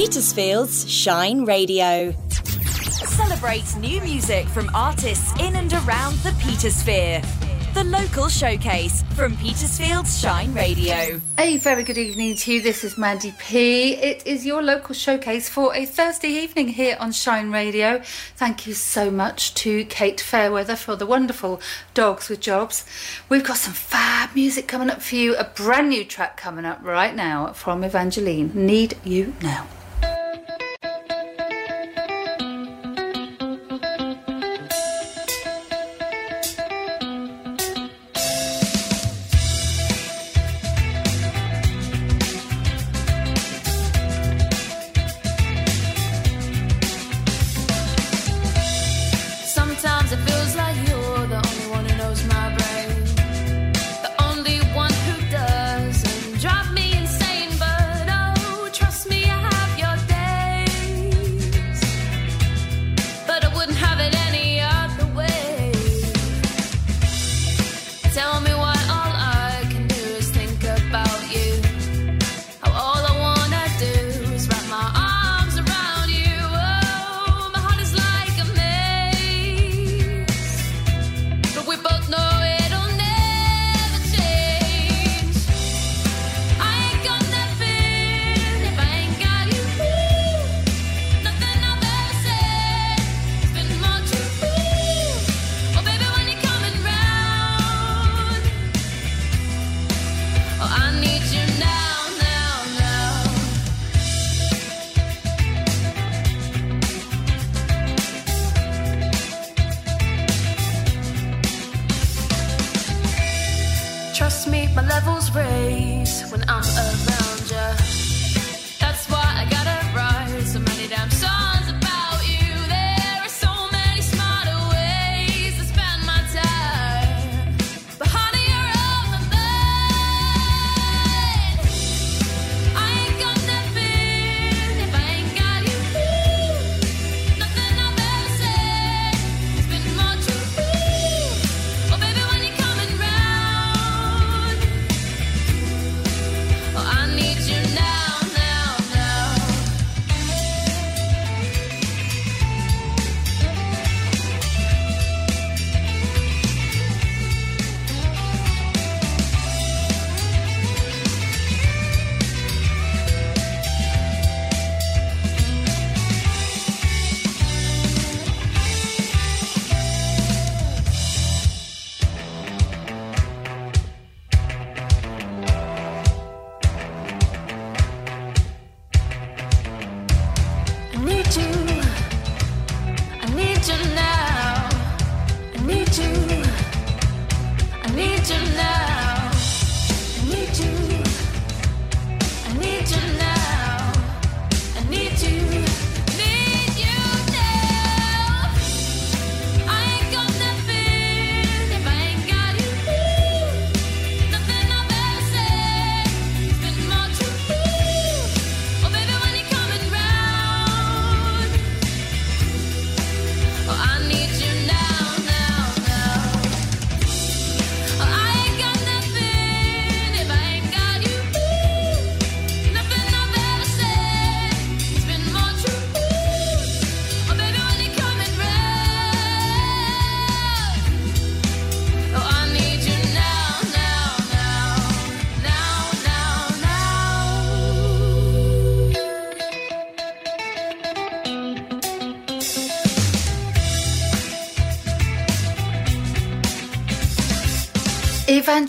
Petersfield's Shine Radio. Celebrate new music from artists in and around the Petersphere. The local showcase from Petersfield's Shine Radio. A very good evening to you. This is Mandy P. It is your local showcase for a Thursday evening here on Shine Radio. Thank you so much to Kate Fairweather for the wonderful Dogs with Jobs. We've got some fab music coming up for you. A brand new track coming up right now from Evangeline. Need You Now.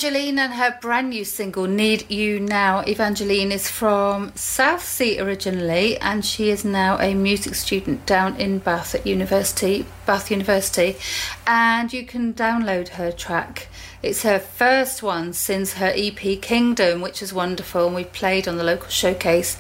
Evangeline and her brand new single Need You Now. Evangeline is from Southsea originally and she is now a music student down in Bath at University, Bath University, and you can download her track. It's her first one since her EP Kingdom, which is wonderful, and we played on the local showcase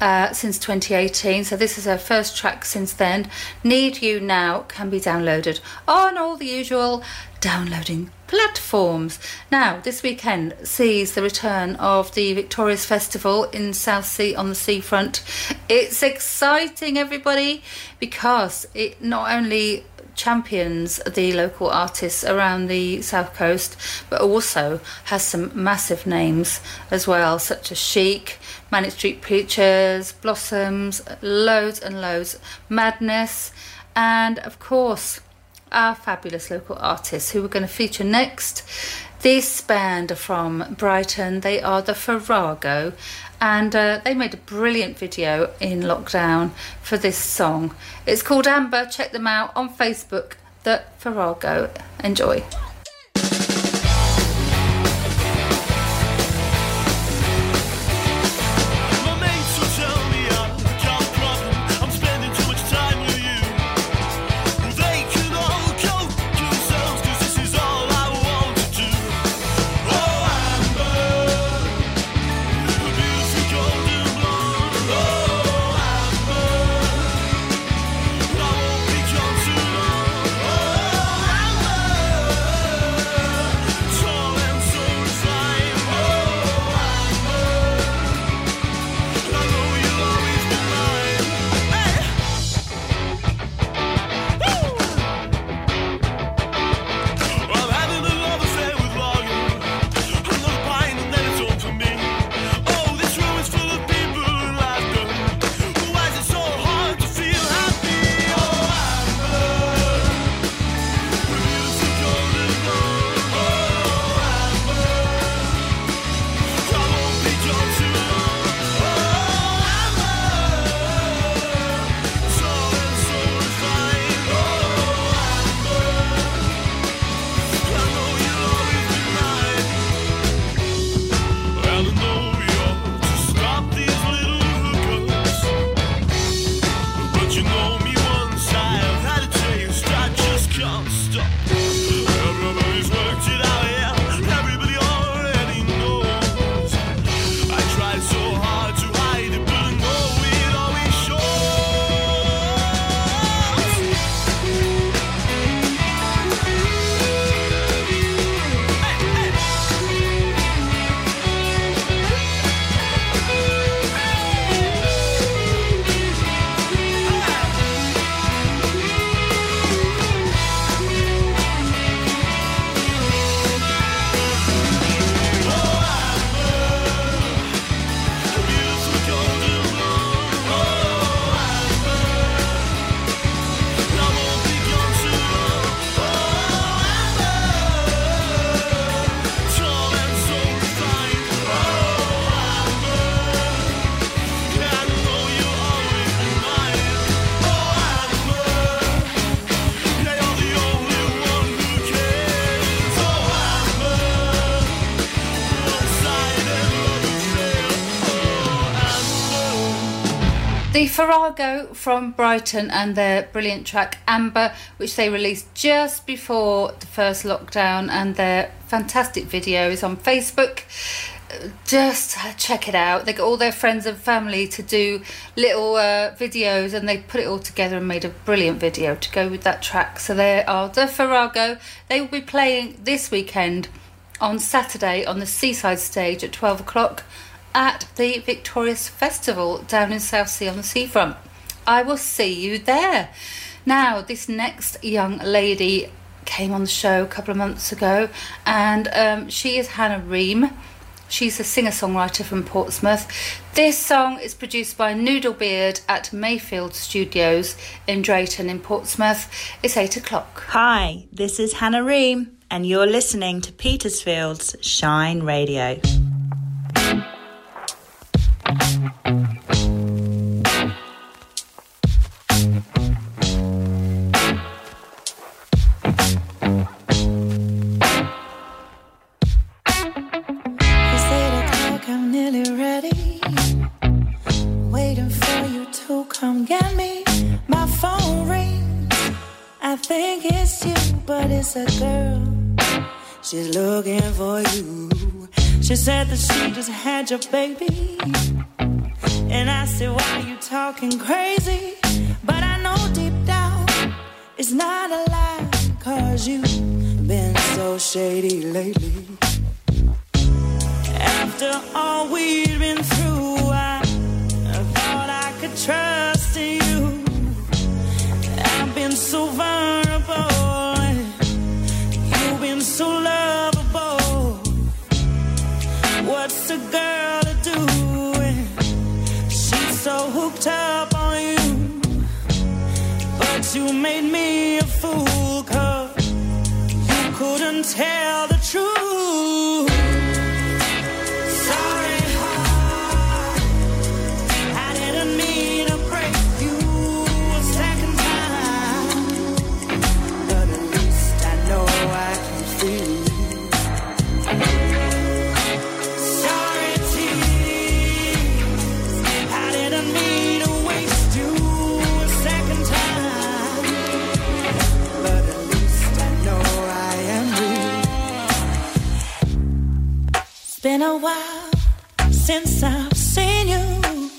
uh, since 2018. So this is her first track since then. Need You Now can be downloaded on all the usual downloading platforms. Now, this weekend sees the return of the Victorious Festival in Southsea on the seafront. It's exciting, everybody, because it not only champions the local artists around the south coast, but also has some massive names as well, such as Chic, Manic Street Preachers, Blossoms, loads and loads, Madness, and of course, our fabulous local artists who we're going to feature next. This band are from Brighton. They are the Farrago, and uh, they made a brilliant video in lockdown for this song. It's called Amber. Check them out on Facebook. The Farrago. Enjoy. Farrago from Brighton and their brilliant track Amber, which they released just before the first lockdown, and their fantastic video is on Facebook. Just check it out. They got all their friends and family to do little uh, videos, and they put it all together and made a brilliant video to go with that track. So they are the Farrago. They will be playing this weekend on Saturday on the Seaside stage at 12 o'clock at the Victorious Festival down in Southsea on the seafront. I will see you there. Now, this next young lady came on the show a couple of months ago, and um, she is Hannah Reem. She's a singer songwriter from Portsmouth. This song is produced by Noodle Beard at Mayfield Studios in Drayton in Portsmouth. It's 8 o'clock. Hi, this is Hannah Reem, and you're listening to Petersfield's Shine Radio. Said that she just had your baby. And I said, Why you talking crazy? What's a girl to do? She's so hooked up on you. But you made me a fool, cause you couldn't tell been a while since I've seen you.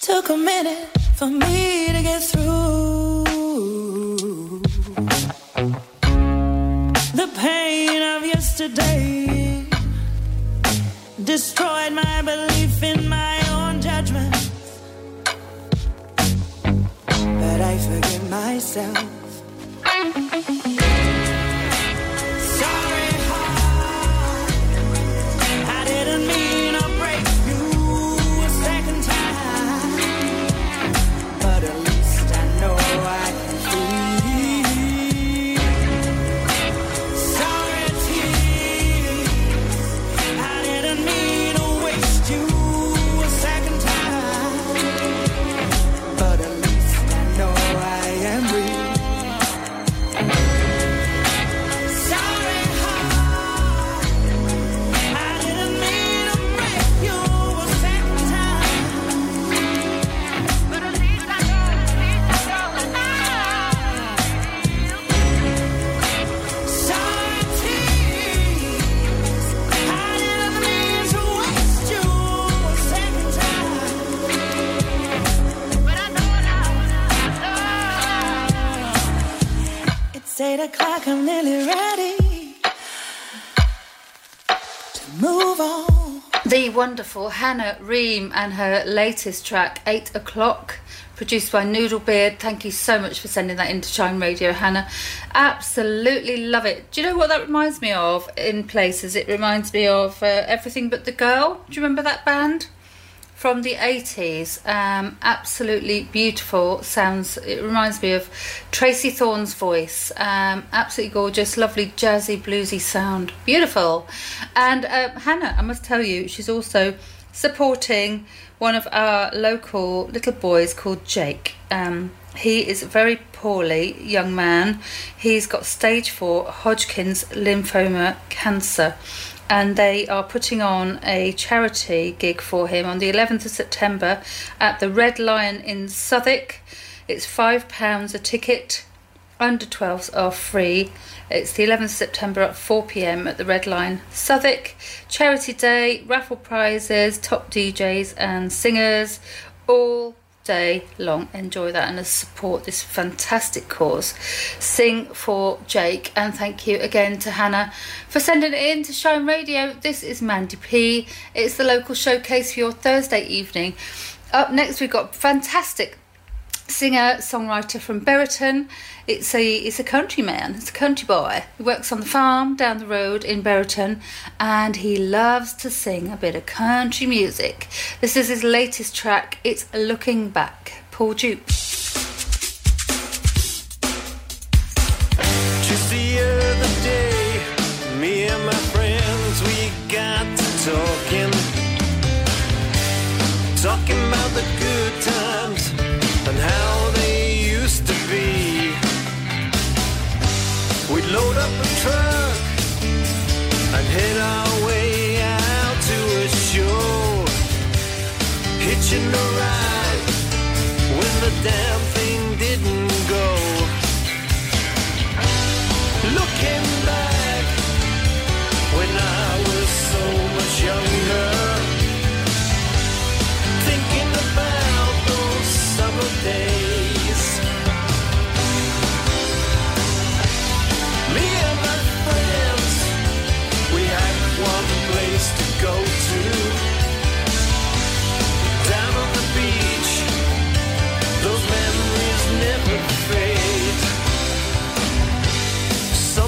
Took a minute for me to get through. The pain of yesterday destroyed my belief in my own judgment. But I forgive myself. Wonderful Hannah Reem and her latest track, 8 O'Clock, produced by Noodle Beard. Thank you so much for sending that into Shine Radio, Hannah. Absolutely love it. Do you know what that reminds me of in places? It reminds me of uh, Everything But the Girl. Do you remember that band? From the 80s, um, absolutely beautiful sounds. It reminds me of Tracey Thorn's voice. Um, absolutely gorgeous, lovely jazzy, bluesy sound. Beautiful. And um, Hannah, I must tell you, she's also supporting one of our local little boys called Jake. Um, he is a very poorly young man. He's got stage four Hodgkin's lymphoma cancer, and they are putting on a charity gig for him on the 11th of September at the Red Lion in Southwick. It's £5 a ticket. Under 12s are free. It's the 11th of September at 4 pm at the Red Lion Southwick. Charity Day, raffle prizes, top DJs and singers, all day long. Enjoy that and support this fantastic cause. Sing for Jake and thank you again to Hannah for sending it in to Shine Radio. This is Mandy P. It's the local showcase for your Thursday evening. Up next, we've got fantastic singer songwriter from Buriton. It's a it's a country man. It's a country boy. He works on the farm down the road in Buriton, and he loves to sing a bit of country music. This is his latest track. It's Looking Back. Paul Jupe.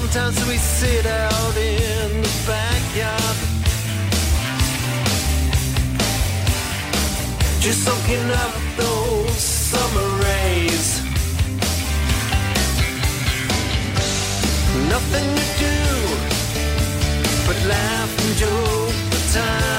Sometimes we sit out in the backyard. Just soaking up those summer rays. Nothing to do but laugh and joke the time.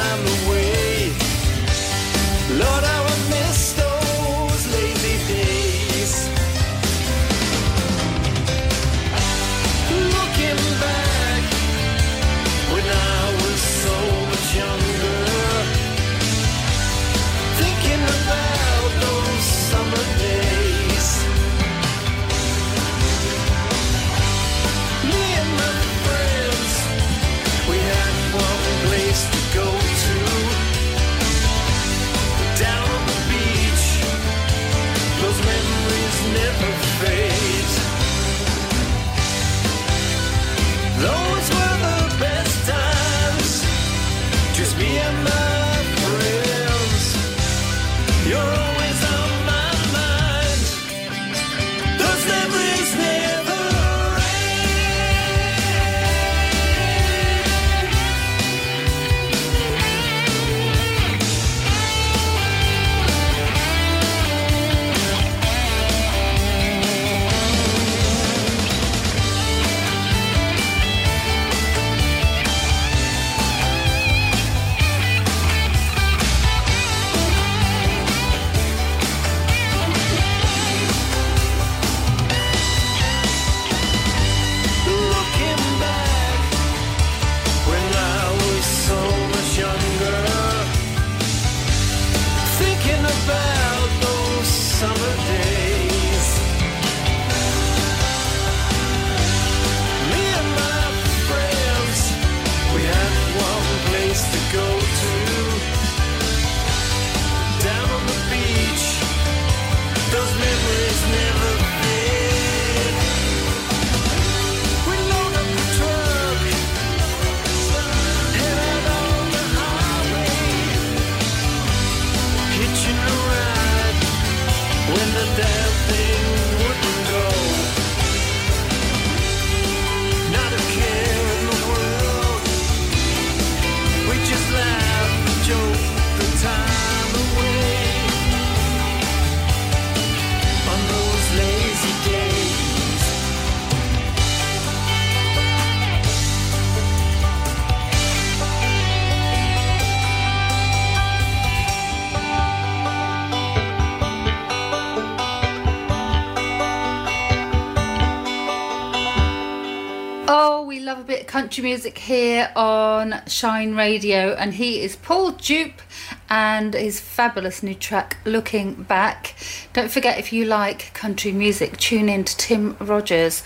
Country music here on Shine Radio, and he is Paul Jupe and his fabulous new track, Looking Back. Don't forget, if you like country music, tune in to Tim Rogers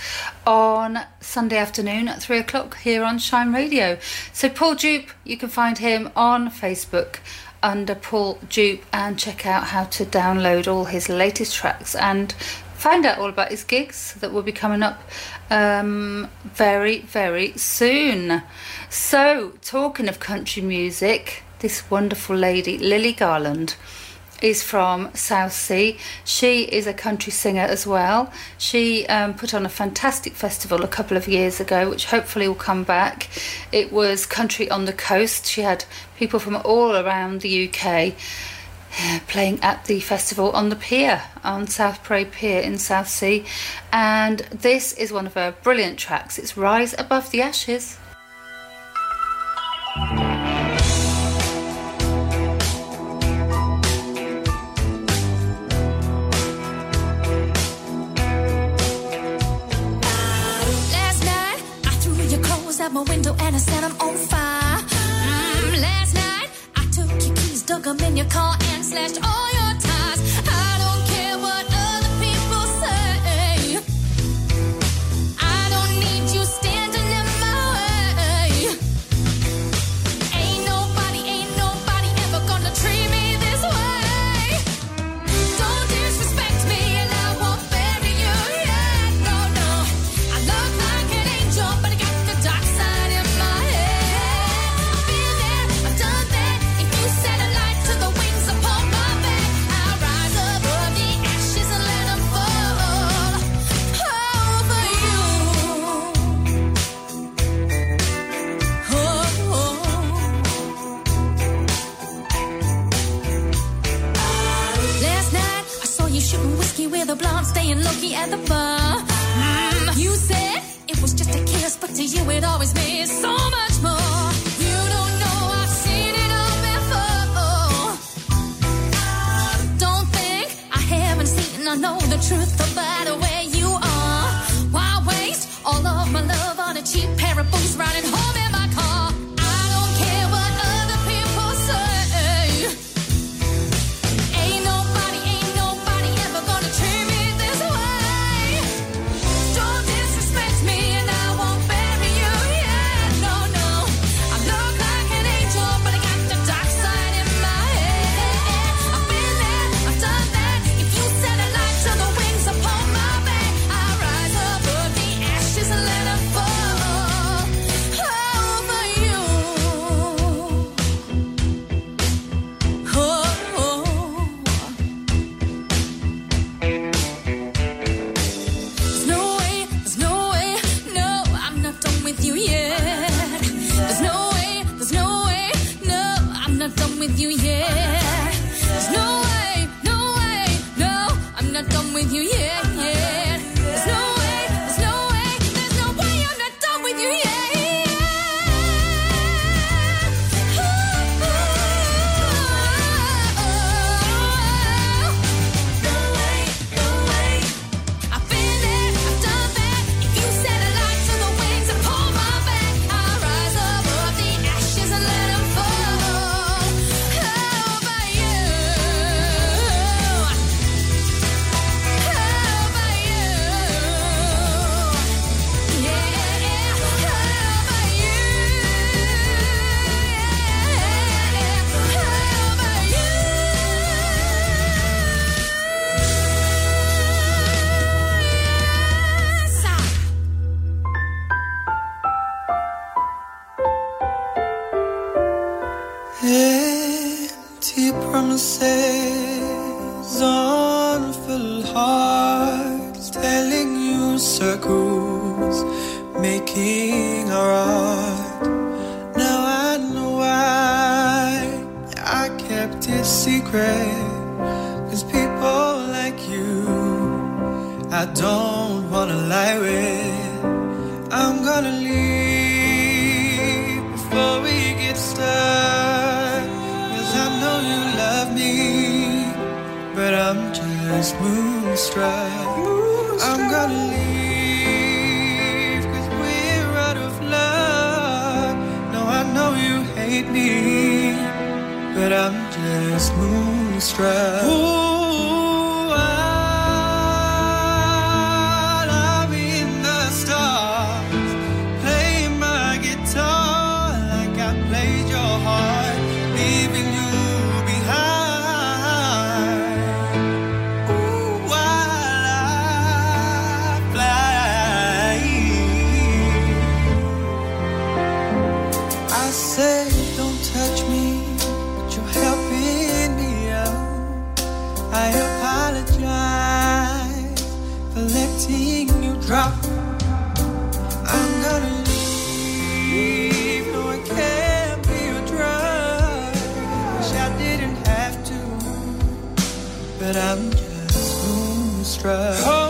on Sunday afternoon at three o'clock here on Shine Radio. So, Paul Jupe, you can find him on Facebook under Paul Jupe and check out how to download all his latest tracks and find out all about his gigs that will be coming up um, very, very soon. So, talking of country music, this wonderful lady, Lily Garland, is from Southsea. She is a country singer as well. She um, put on a fantastic festival a couple of years ago, which hopefully will come back. It was Country on the Coast. She had people from all around the UK playing at the festival on the pier, on South Parade Pier in Southsea. And this is one of her brilliant tracks. It's Rise Above the Ashes. Last night, I threw your clothes out my window and I set 'em on fire. Mm, last night, I took your keys, dug 'em in your car and slashed all circles, making our art. Now I know why I kept it secret. Cause people like you, I don't wanna lie with. I'm gonna leave before we get stuck. Cause I know you love me, but I'm just moonstruck. I'm gonna need me, but I'm just moonstruck. Ooh. seeing you drop. I'm gonna leave, no, it can't be a drug. Wish I didn't have to, but I'm just moonstruck. Oh.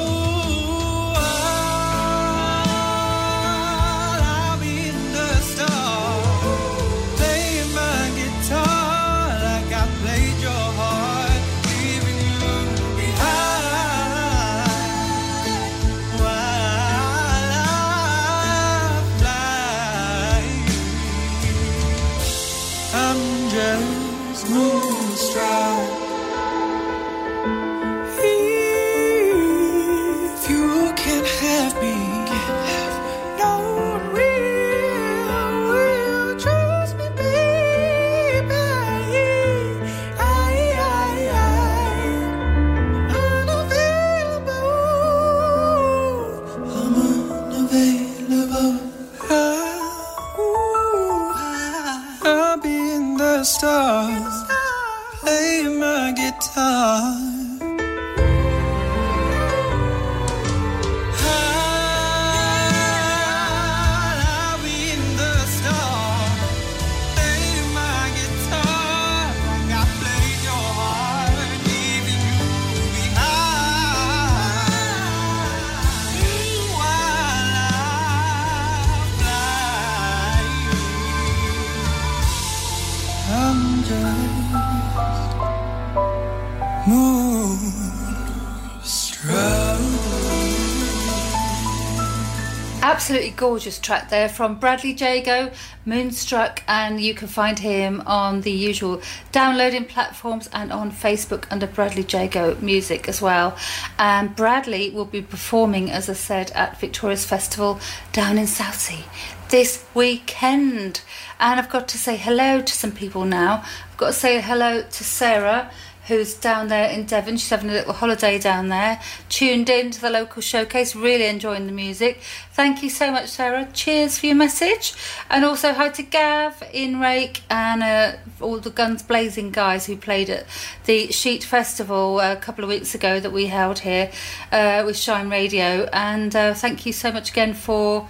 Gorgeous track there from Bradley Jago, Moonstruck, and you can find him on the usual downloading platforms and on Facebook under Bradley Jago Music as well. And Bradley will be performing, as I said, at Victorious Festival down in Southsea this weekend. And I've got to say hello to some people now. I've got to say hello to Sarah who's down there in Devon. She's having a little holiday down there, tuned in to the local showcase, really enjoying the music. Thank you so much, Sarah. Cheers for your message. And also hi to Gav, Inrake, and uh, all the Guns Blazing guys who played at the Sheet Festival a couple of weeks ago that we held here uh, with Shine Radio. And uh, thank you so much again for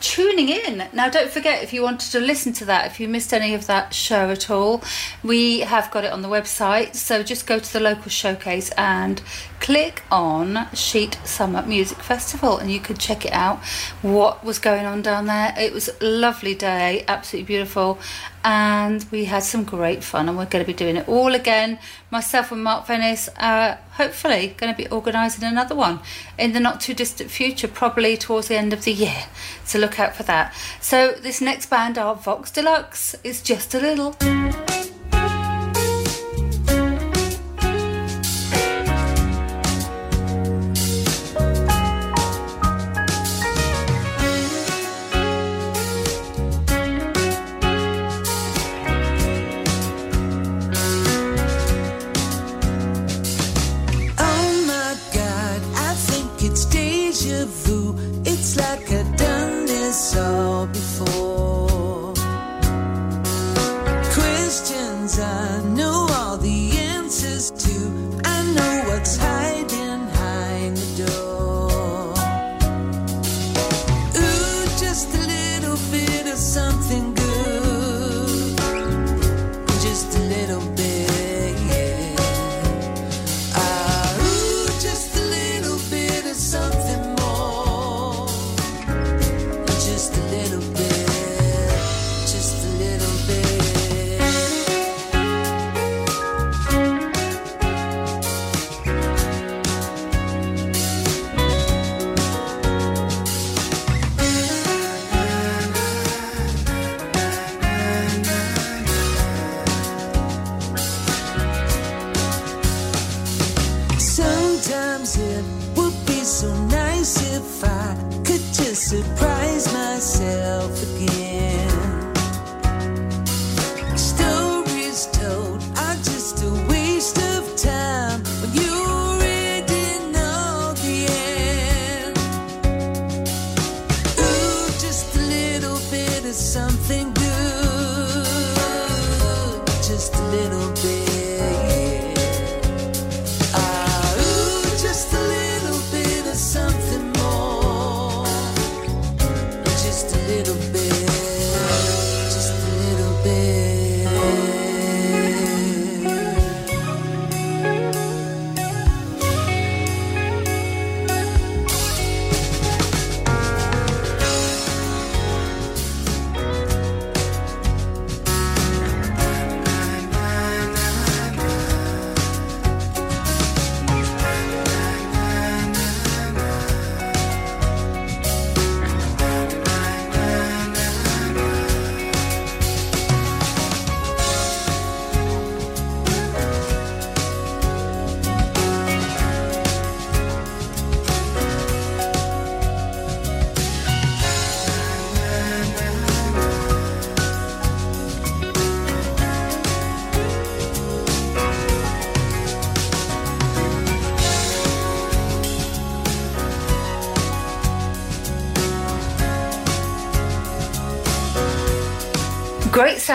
tuning in. Now, don't forget if you wanted to listen to that, if you missed any of that show at all, we have got it on the website. So just go to the local showcase and click on Sheet Summer Music Festival and you can check it out. What was going on down there? It was a lovely day, absolutely beautiful, and we had some great fun. And we're going to be doing it all again. Myself and Mark Venice are hopefully going to be organising another one in the not too distant future, probably towards the end of the year. So look out for that. So this next band are Vox Deluxe. It's just a little.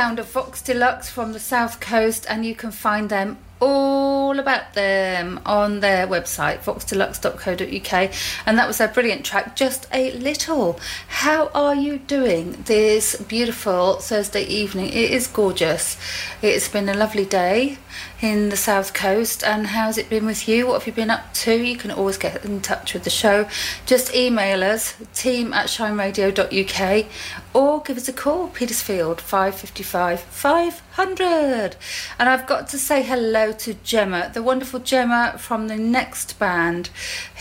Sound of Vox Deluxe from the South Coast, and you can find them about them on their website, voxdeluxe.co.uk. And that was a brilliant track, Just a Little. How are you doing this beautiful Thursday evening? It is gorgeous. It's been a lovely day. in the south coast. And how's it been with you? What have you been up to? You can always get in touch with the show. Just email us team at shineradio.uk or give us a call, Petersfield 555 500. And I've got to say hello to Gemma, the wonderful Gemma from the next band,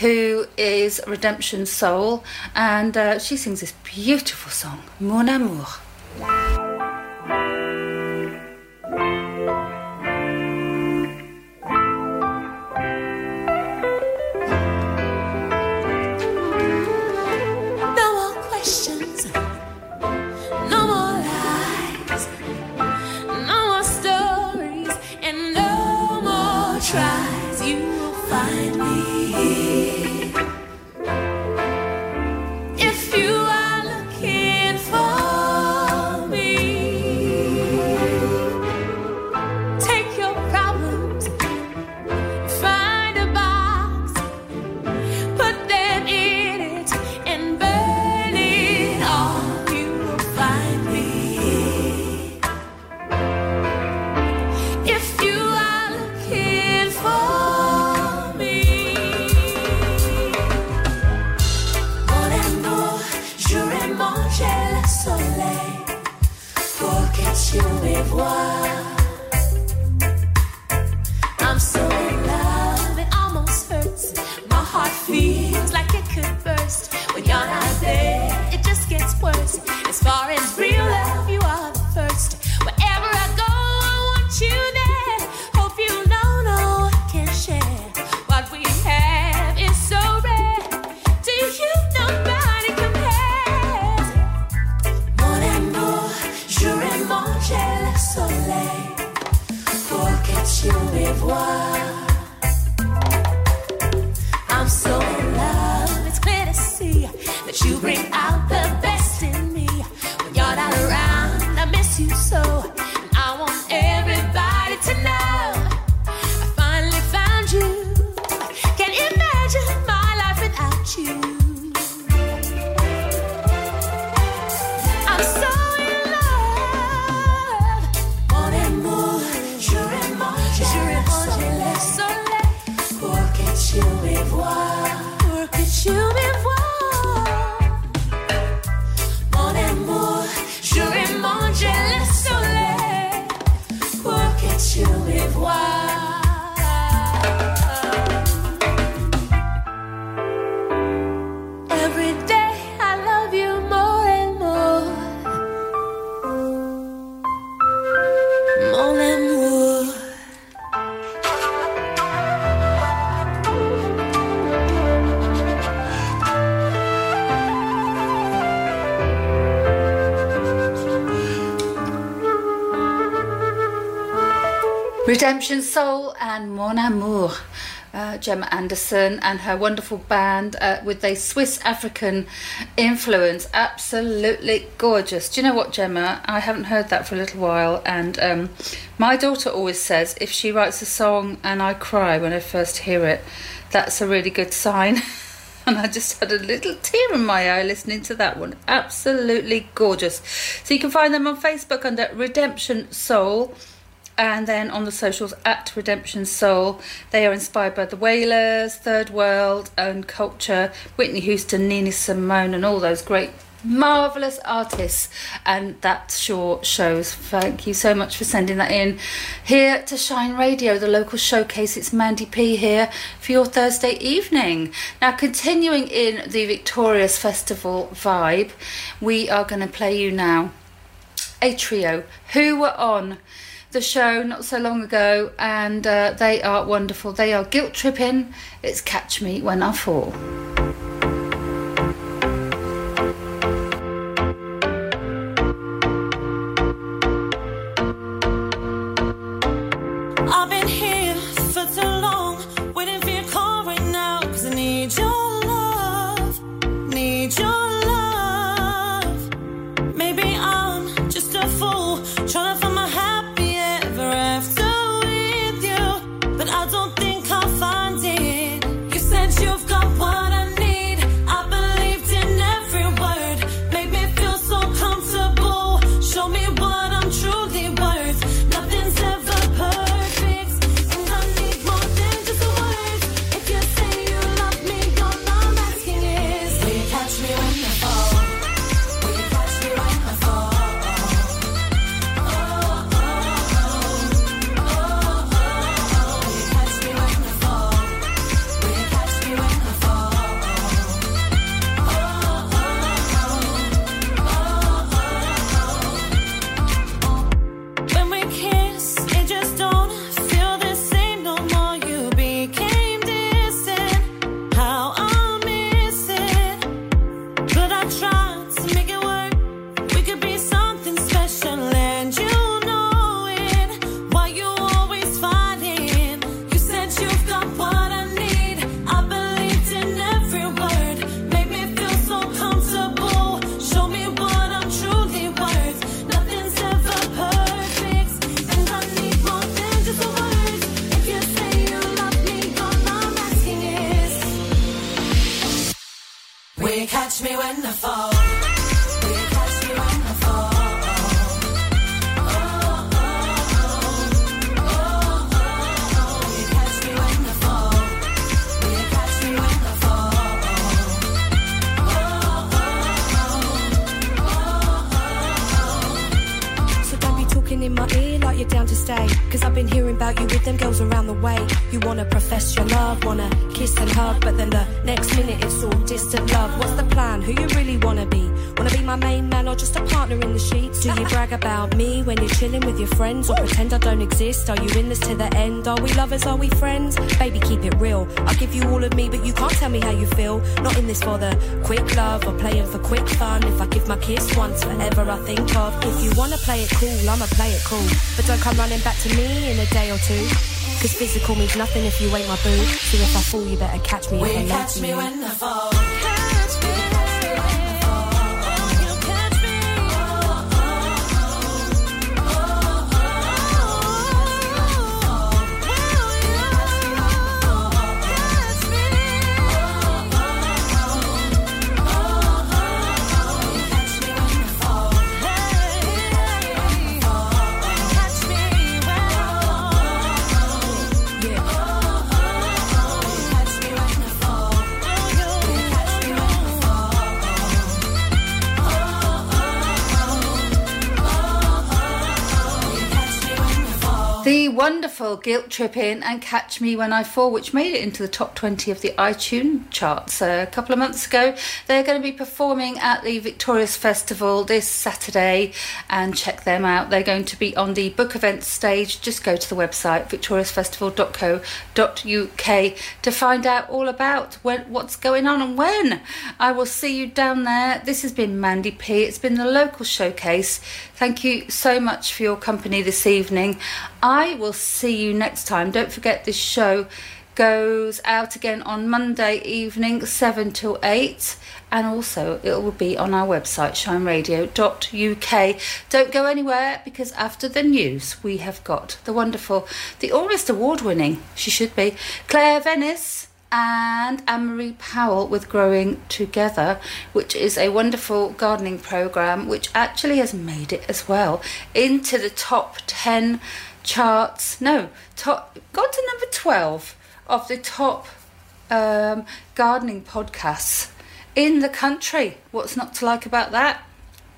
who is Redemption Soul, and uh, she sings this beautiful song, Mon Amour. Redemption Soul and Mon Amour. Uh, Gemma Anderson and her wonderful band uh, with a Swiss African influence. Absolutely gorgeous. Do you know what, Gemma? I haven't heard that for a little while, and um, my daughter always says if she writes a song and I cry when I first hear it, that's a really good sign. and I just had a little tear in my eye listening to that one. Absolutely gorgeous. So you can find them on Facebook under Redemption Soul and then on the socials at Redemption Soul. They are inspired by the Wailers, Third World, and Culture, Whitney Houston, Nina Simone, and all those great. Marvelous artists, and that sure shows. Thank you so much for sending that in. Here to Shine Radio, the local showcase. It's Mandy P here for your Thursday evening. Now, continuing in the Victorious Festival vibe, we are going to play you now a trio who were on the show not so long ago, and uh, they are wonderful. They are Guilt Trippin'. It's Catch Me When I Fall. Catch me when I fall? Will you catch me when I fall? In my ear like you're down to stay. Cause I've been hearing about you with them girls around the way. You wanna profess your love, wanna kiss and hug, but then the next minute it's all distant love. What's the plan? Who you really wanna be? Wanna be my main man or just a partner in the sheets? Do you brag about me when you're chilling with your friends or pretend I don't exist? Are you in this to the end? Are we lovers? Are we friends? Baby, keep it real. I'll give you all of me, but you can't tell me how you feel. Not in this for the quick love or playing for quick fun. If I give my kiss once, forever I think of. If you wanna play it cool, I'ma play it cool. But don't come running back to me in a day or two. Cause physical means nothing if you ain't my boo. So if I fall, you better catch me Will if you I catch me when I fall? Wonderful Guilt Trippin' and Catch Me When I Fall, which made it into the top 20 of the iTunes charts a couple of months ago. They're going to be performing at the Victorious Festival this Saturday and check them out. They're going to be on the book events stage. Just go to the website victoriousfestival.co.uk to find out all about when, what's going on and when. I will see you down there. This has been Mandy P. It's been the local showcase. Thank you so much for your company this evening. I will see you next time. Don't forget this show goes out again on Monday evening, 7 till 8. And also, it will be on our website, shineradio.uk. Don't go anywhere because after the news, we have got the wonderful, the August Award winning, she should be, Claire Venice and Anne Marie Powell with Growing Together, which is a wonderful gardening program which actually has made it as well into the top 10 charts. No, top, got to number 12 of the top um, gardening podcasts in the country. What's not to like about that?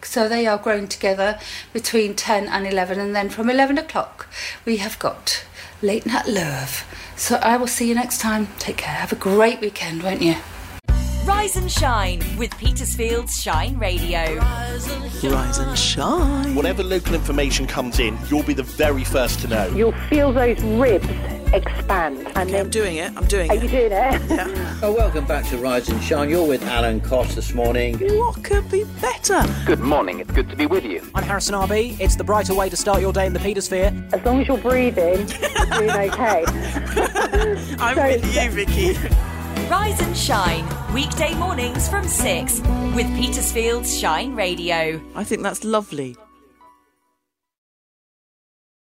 So they are growing together between 10 and 11, and then from 11 o'clock we have got Late Night Love. So I will see you next time. Take care. Have a great weekend, won't you? Rise and shine with Petersfield's Shine Radio. Rise and shine. Whatever local information comes in, you'll be the very first to know. You'll feel those ribs expand. And Okay, I'm doing it. I'm doing it. Are you doing it? Yeah. Oh, welcome back to Rise and Shine. You're with Alan Cost this morning. What could be better? Good morning, it's good to be with you. I'm Harrison RB. It's the brighter way to start your day in the Petersphere. As long as you're breathing, you're doing okay. I'm So- with you, Vicky. Rise and shine weekday mornings from 6 with Petersfield's Shine Radio. I think that's lovely.